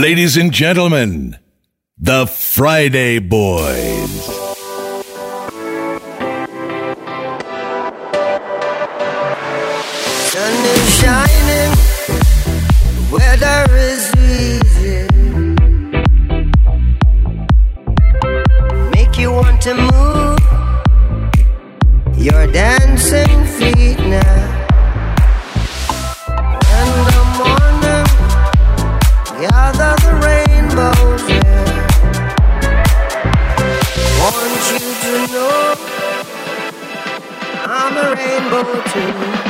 Ladies and gentlemen, the Friday Boys. Sun is shining, weather is easy. Make you want to move your dancing unable to.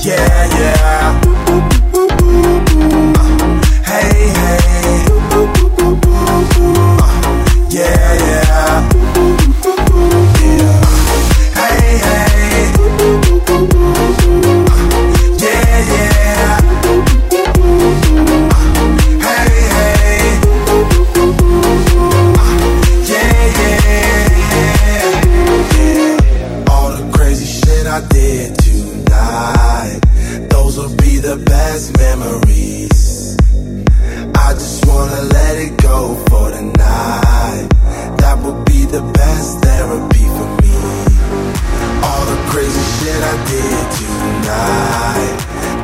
Yeah, yeah. Uh, hey, hey. Let it go for the night. That would be the best therapy for me. All the crazy shit I did tonight.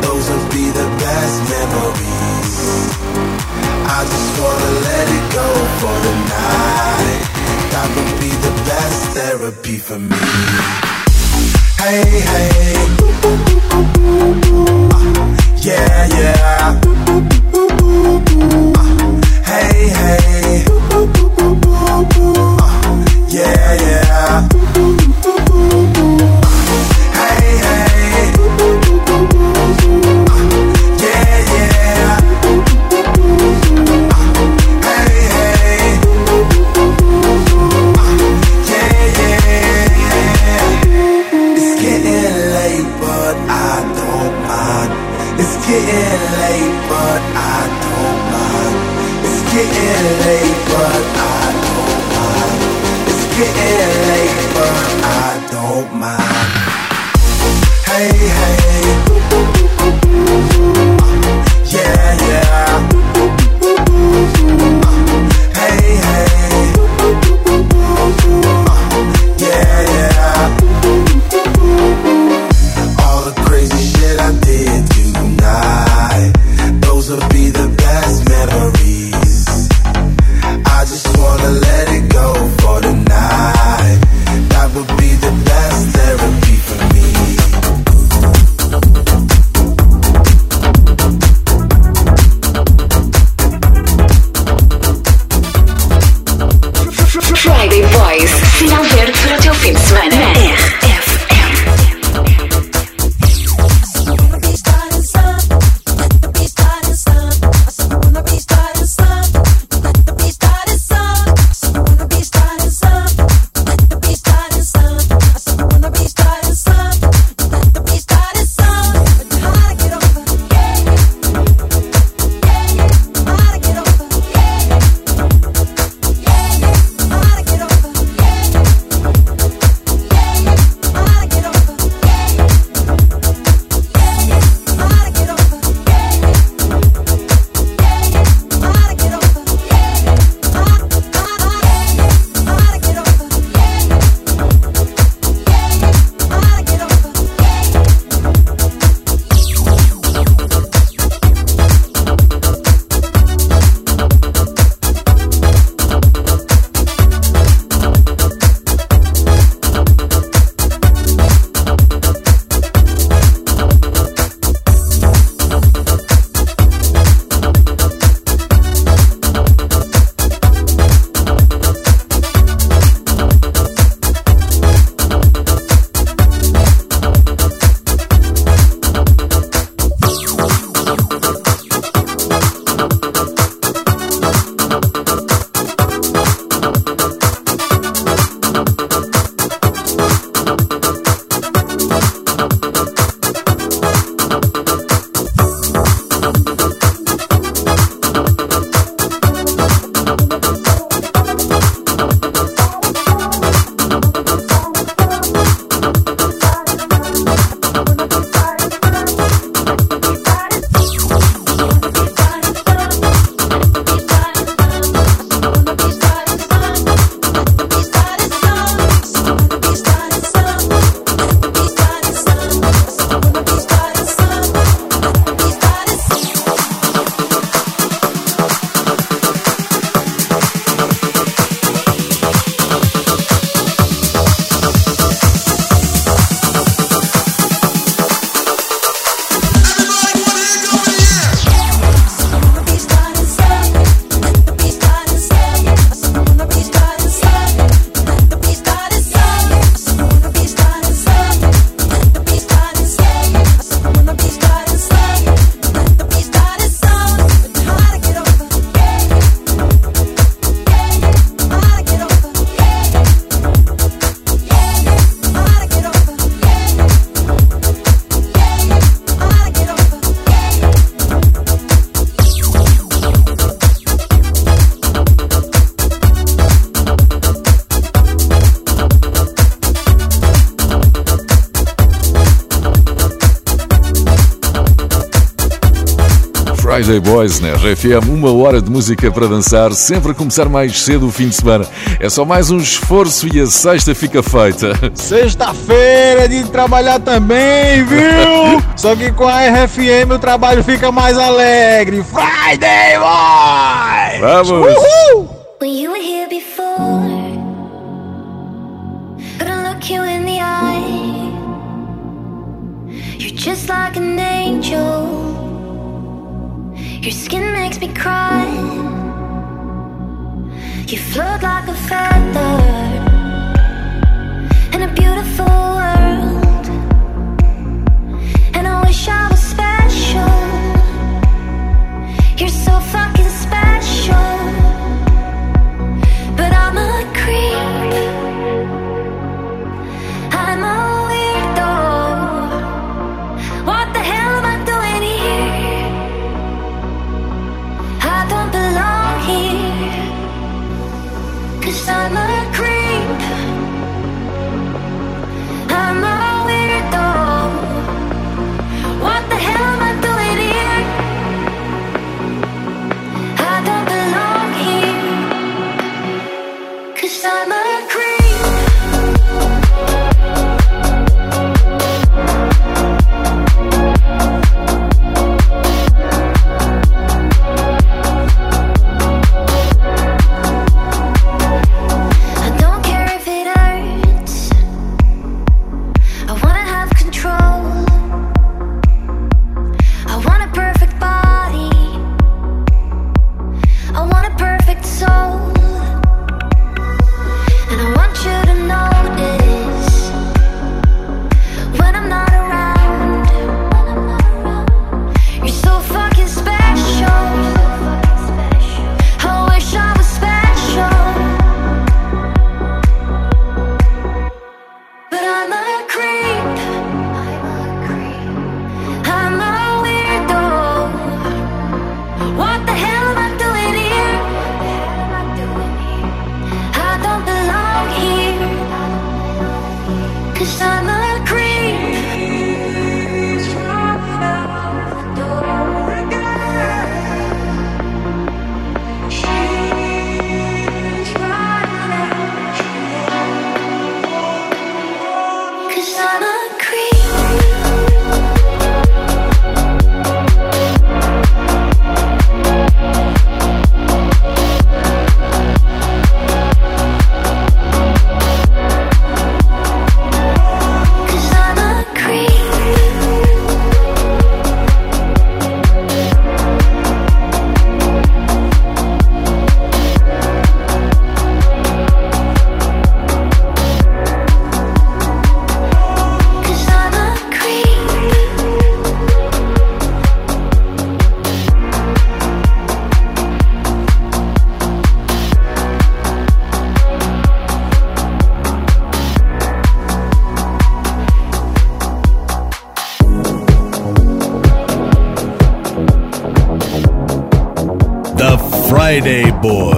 Those will be the best memories. I just wanna let it go for the night. That would be the best therapy for me. Hey, hey. Uh, yeah, yeah. Hey. Friday Boys né? RFM, uma hora de música para dançar, sempre a começar mais cedo o fim de semana. É só mais um esforço e a sexta fica feita. Sexta-feira é de trabalhar também, viu? só que com a RFM o trabalho fica mais alegre. Friday Boys! Vamos! Uhul! Cause I'm Friday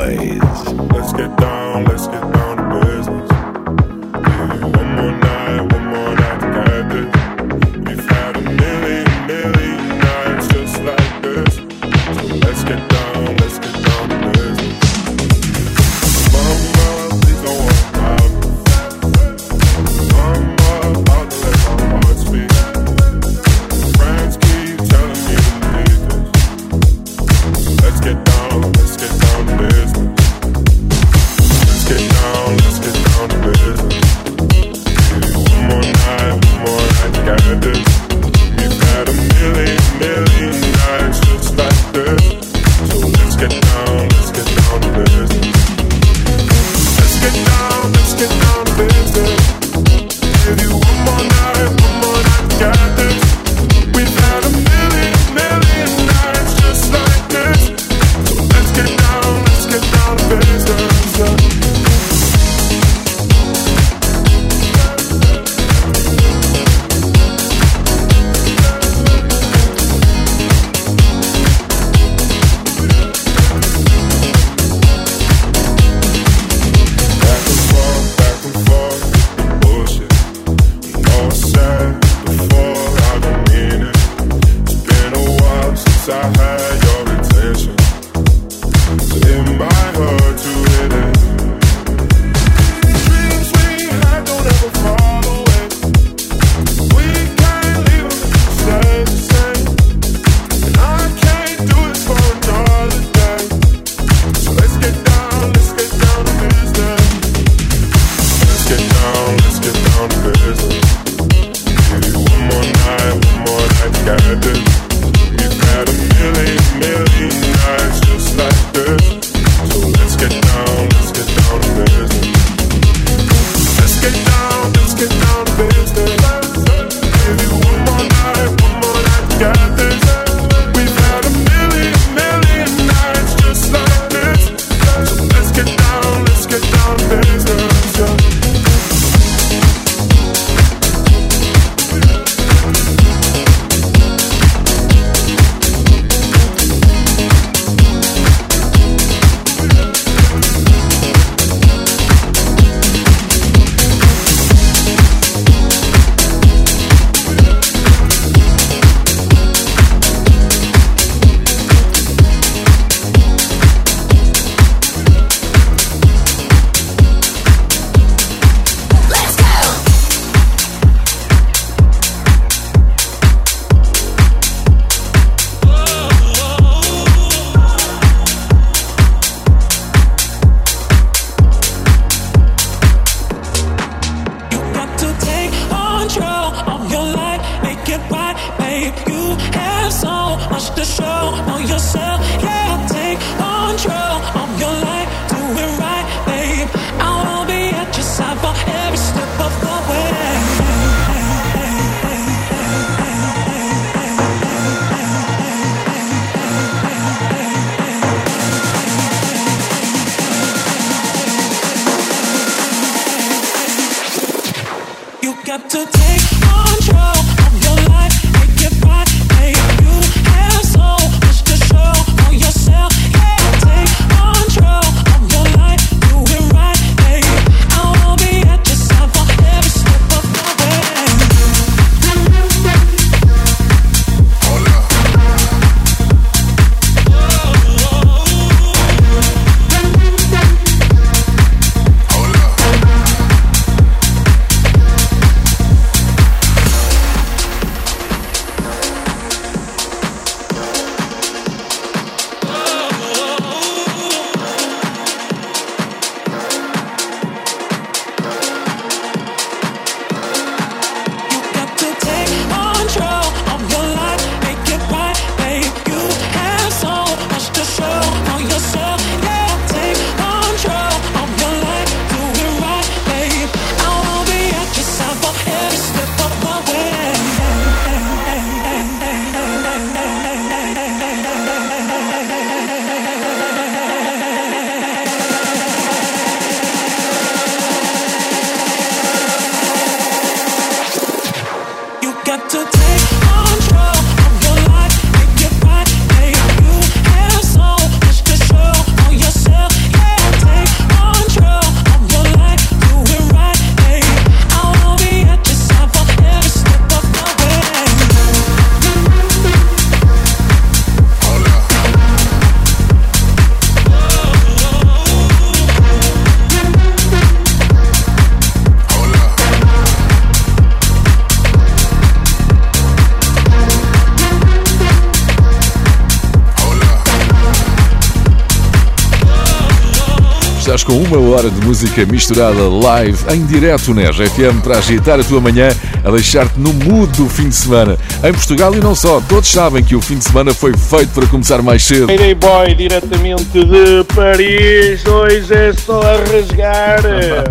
uma hora de música misturada live em direto na RFM para agitar a tua manhã, a deixar-te no mood do fim de semana. Em Portugal e não só, todos sabem que o fim de semana foi feito para começar mais cedo. Irei Boy, diretamente de Paris, hoje é só a rasgar.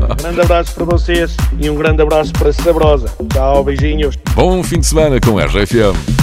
Um grande abraço para vocês e um grande abraço para Sabrosa. Tchau, beijinhos. Bom fim de semana com RFM.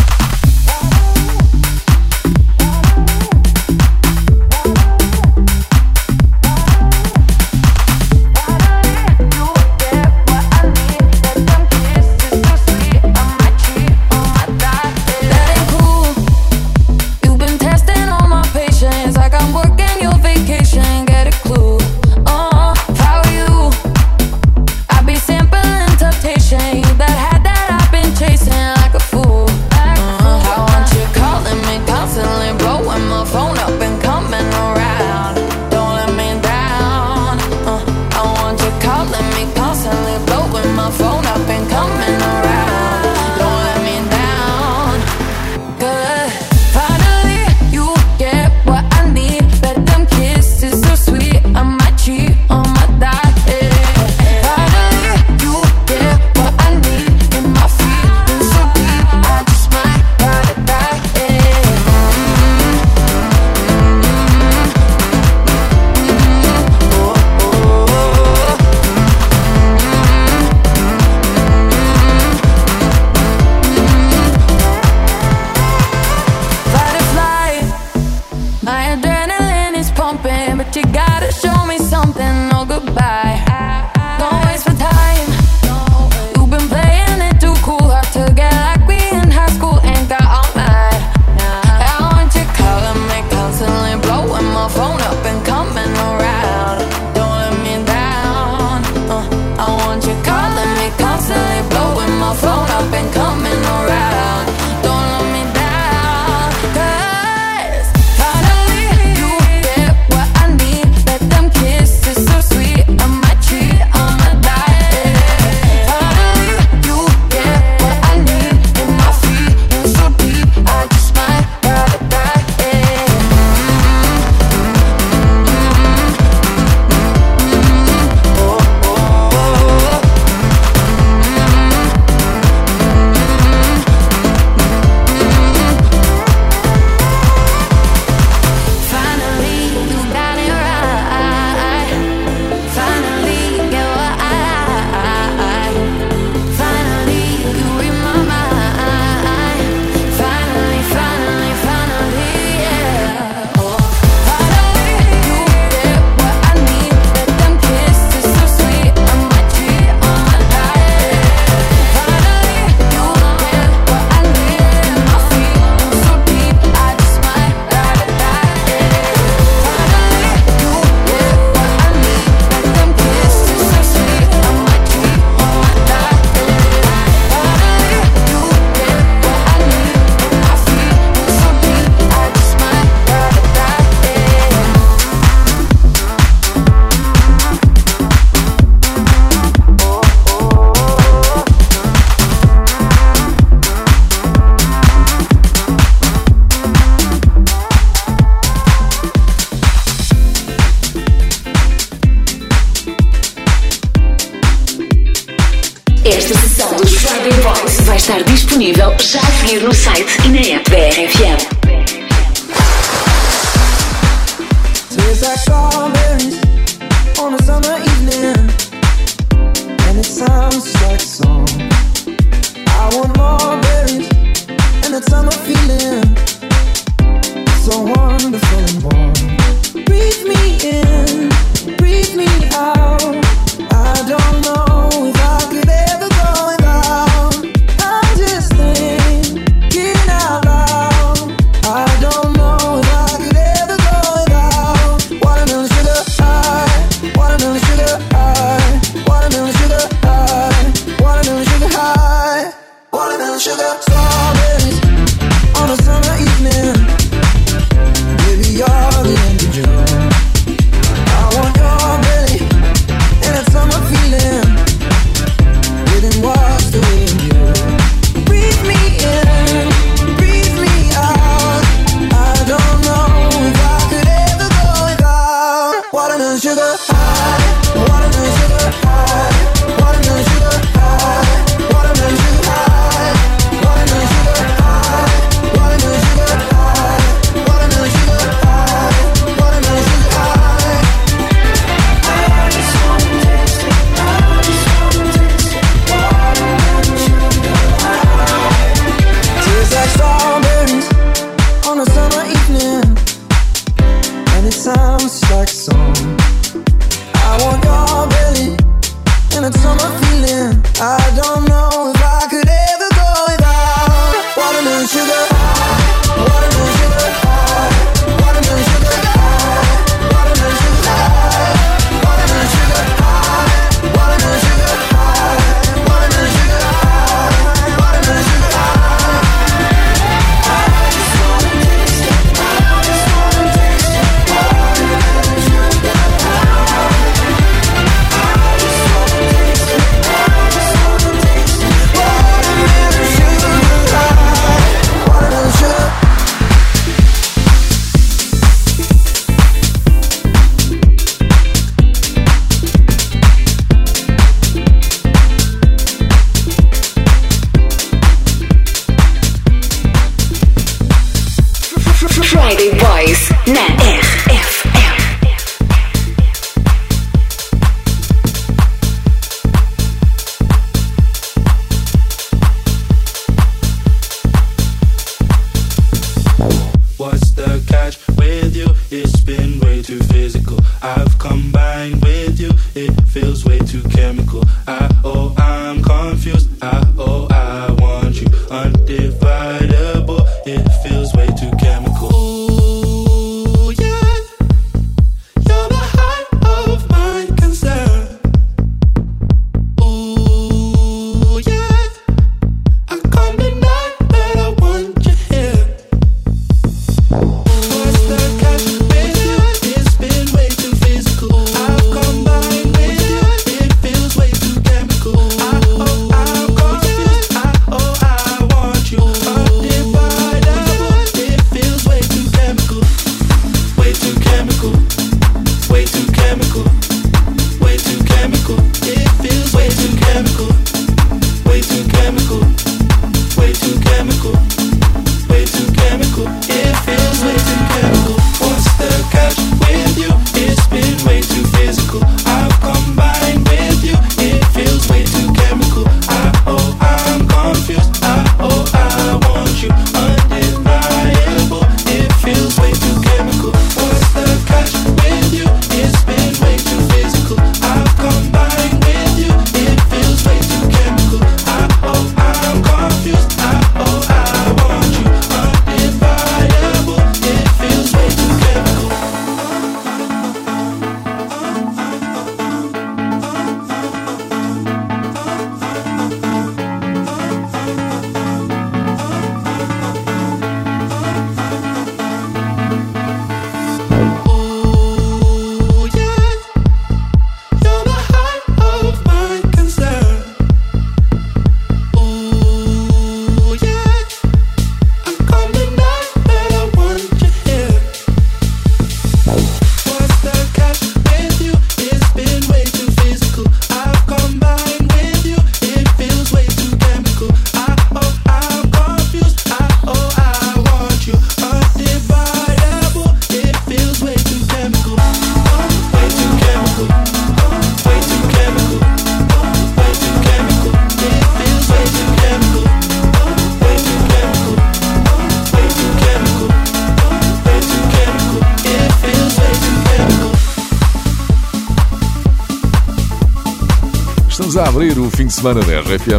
ouvir no site e na app da RFM.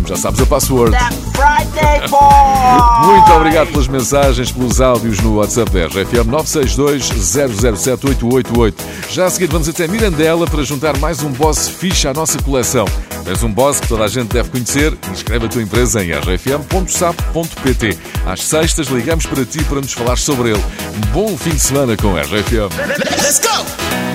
Já sabes a password. Muito obrigado pelas mensagens, pelos áudios no WhatsApp da RFM 962 007 888. Já a seguir vamos até Mirandela para juntar mais um boss ficha à nossa coleção. Tens um boss que toda a gente deve conhecer? Inscreve a tua empresa em rfm.sap.pt. Às sextas ligamos para ti para nos falar sobre ele. Bom fim de semana com RFM. Let's go!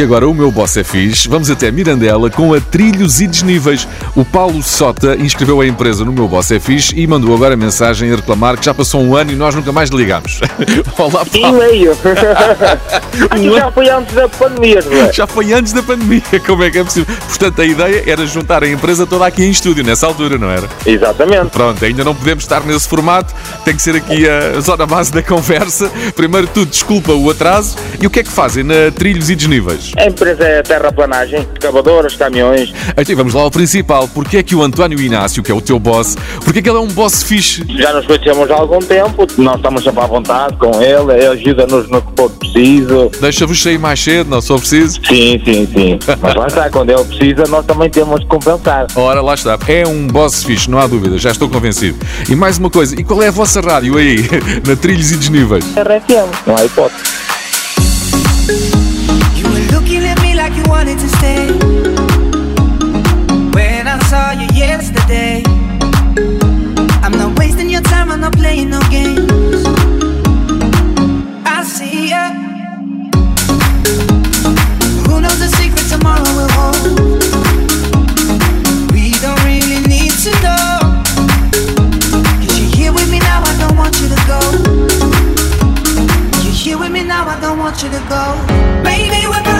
E agora o meu boss é fixe. Vamos até Mirandela com a trilhos e desníveis. O Paulo Sota inscreveu a empresa no meu boss é fixe e mandou agora mensagem a reclamar que já passou um ano e nós nunca mais ligámos. Olá, E Paulo. meio. Aquilo já foi antes da pandemia, não é? Já foi antes da pandemia, como é que é possível? Portanto, a ideia era juntar a empresa toda aqui em estúdio, nessa altura, não era? Exatamente. Pronto, ainda não podemos estar nesse formato, tem que ser aqui a zona base da conversa. Primeiro tudo, desculpa o atraso. E o que é que fazem na Trilhos e Desníveis? A empresa é terraplanagem, escavadoras, caminhões. Então vamos lá ao principal. Porquê é que o António Inácio, que é o teu boss, porquê é que ele é um boss fixe? Já nos conhecemos há algum tempo, nós estamos sempre à vontade com ele, ele ajuda-nos no que for preciso. Deixa-vos sair mais cedo, não sou preciso? Sim, sim, sim. Mas lá está, quando ele precisa, nós também temos de compensar. Ora, lá está. É um boss fixe, não há dúvida, já estou convencido. E mais uma coisa, e qual é a vossa rádio aí, na Trilhos e Desníveis? RFM, não há hipótese. You were looking at me like you wanted to stay. Saw you yesterday, I'm not wasting your time, I'm not playing no games. I see ya. Who knows the secret tomorrow will hold? We don't really need to know. Cause you're here with me now, I don't want you to go. You're here with me now, I don't want you to go. Maybe we're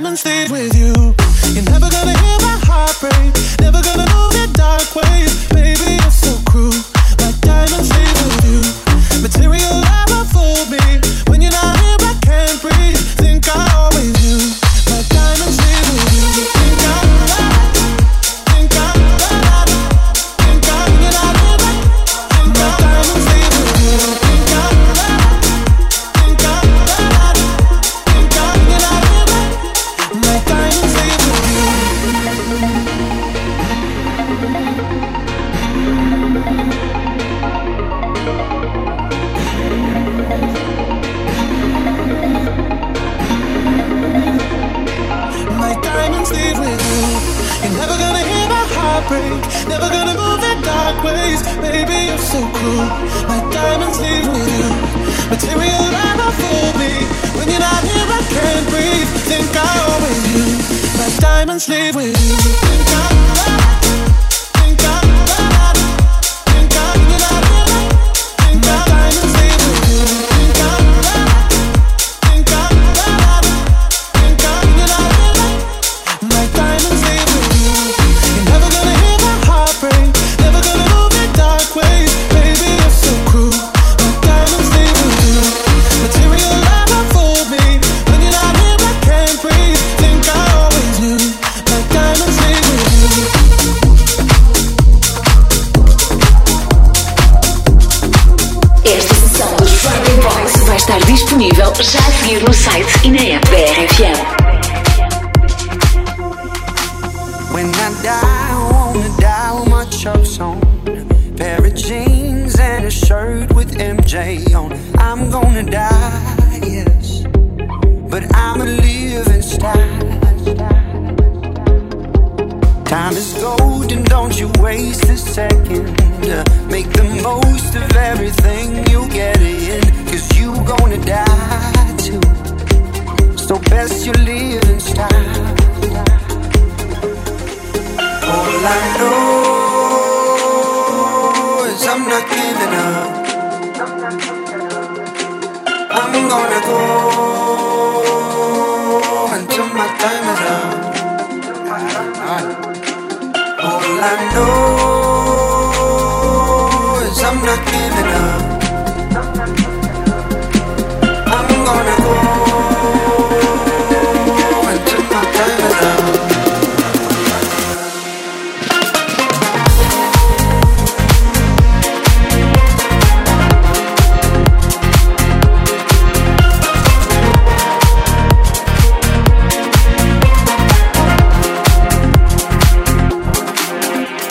diamond stays with you.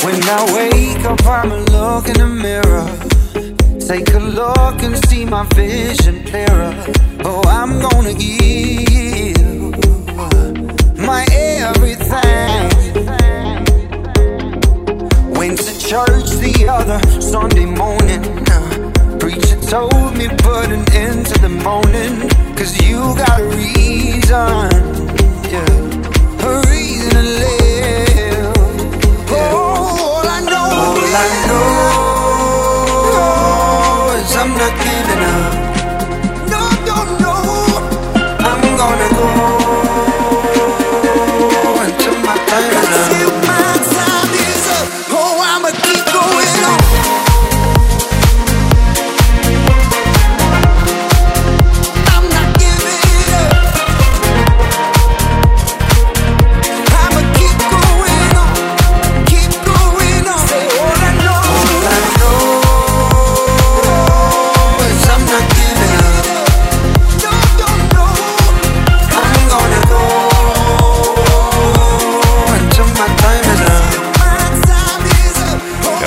When I wake up, I'm a look in the mirror. Take a look and see my vision clearer. Oh, I'm gonna give my everything. Went to church the other Sunday morning. Preacher told me put an end to the moaning. Cause you got a reason, yeah, a reason to live. All I know is I'm not giving up. No, no, no. I'm gonna go.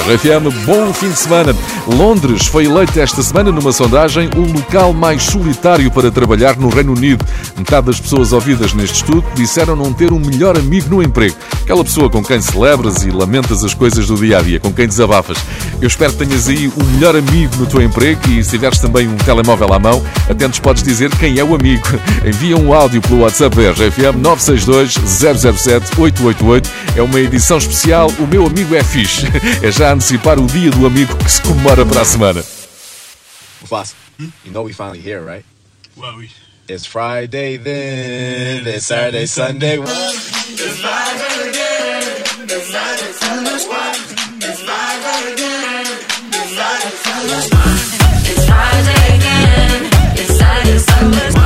RFM, bom fim de semana. Londres foi eleito esta semana numa sondagem o local mais solitário para trabalhar no Reino Unido. Metade das pessoas ouvidas neste estudo disseram não ter um melhor amigo no emprego. Aquela pessoa com quem celebras e lamentas as coisas do dia a dia, com quem desabafas. Eu espero que tenhas aí o melhor amigo no teu emprego e se tiveres também um telemóvel à mão, até nos podes dizer quem é o amigo. Envia um áudio pelo WhatsApp RFM 962 007 888. É uma edição especial O Meu Amigo é Fixe. É já antecipar o dia do amigo que se comemora para a semana. It's Friday then, it's Saturday, Sunday. It's Friday again, it's Friday, Sunday. Let's go.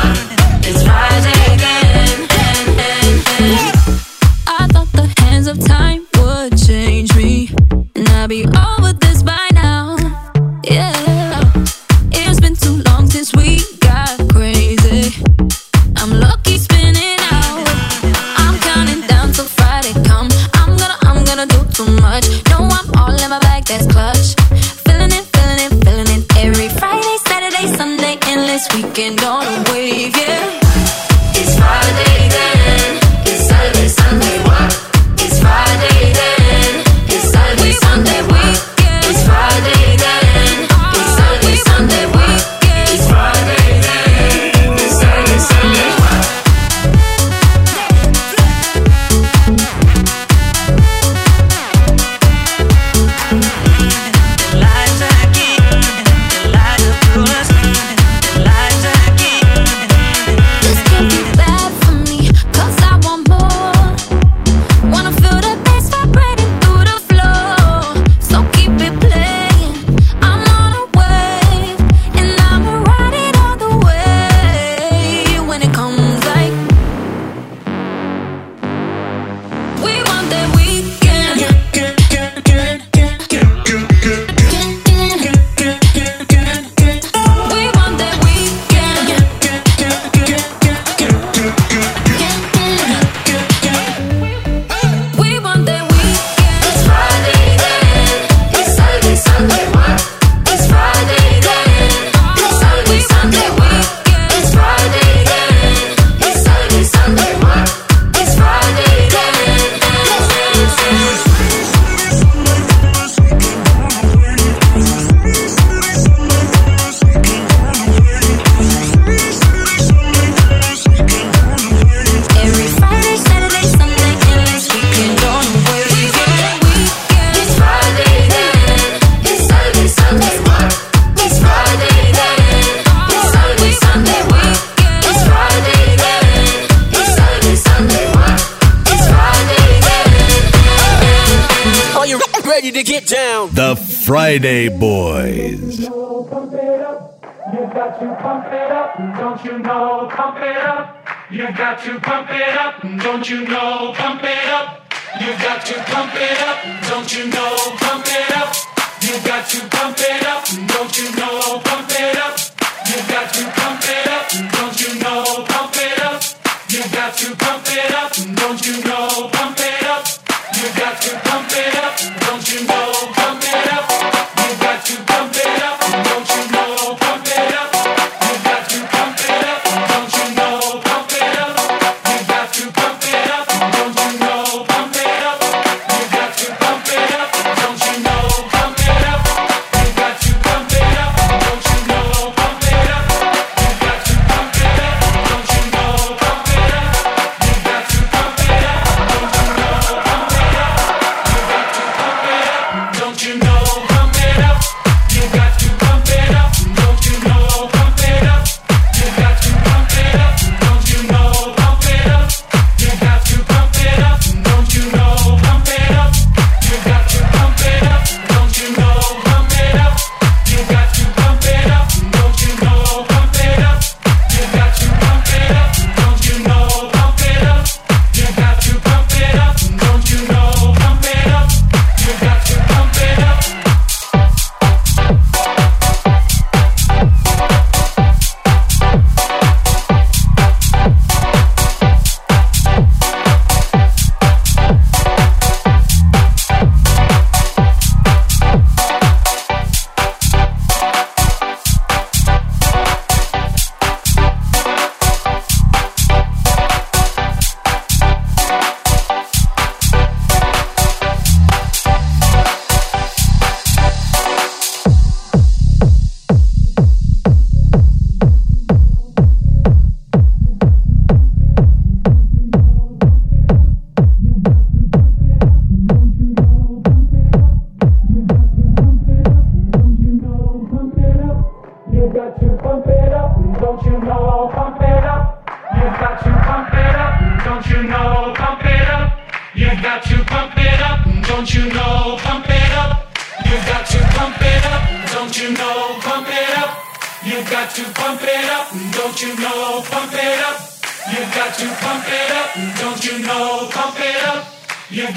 got to pump it up, don't you know? Pump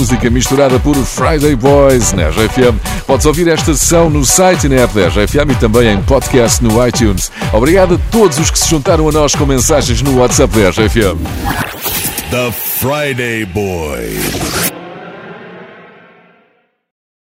música misturada por Friday Boys na RFM. Podes ouvir esta sessão no site e na app da RFM e também em podcast no iTunes. Obrigado a todos os que se juntaram a nós com mensagens no WhatsApp da RFM. The Friday Boys.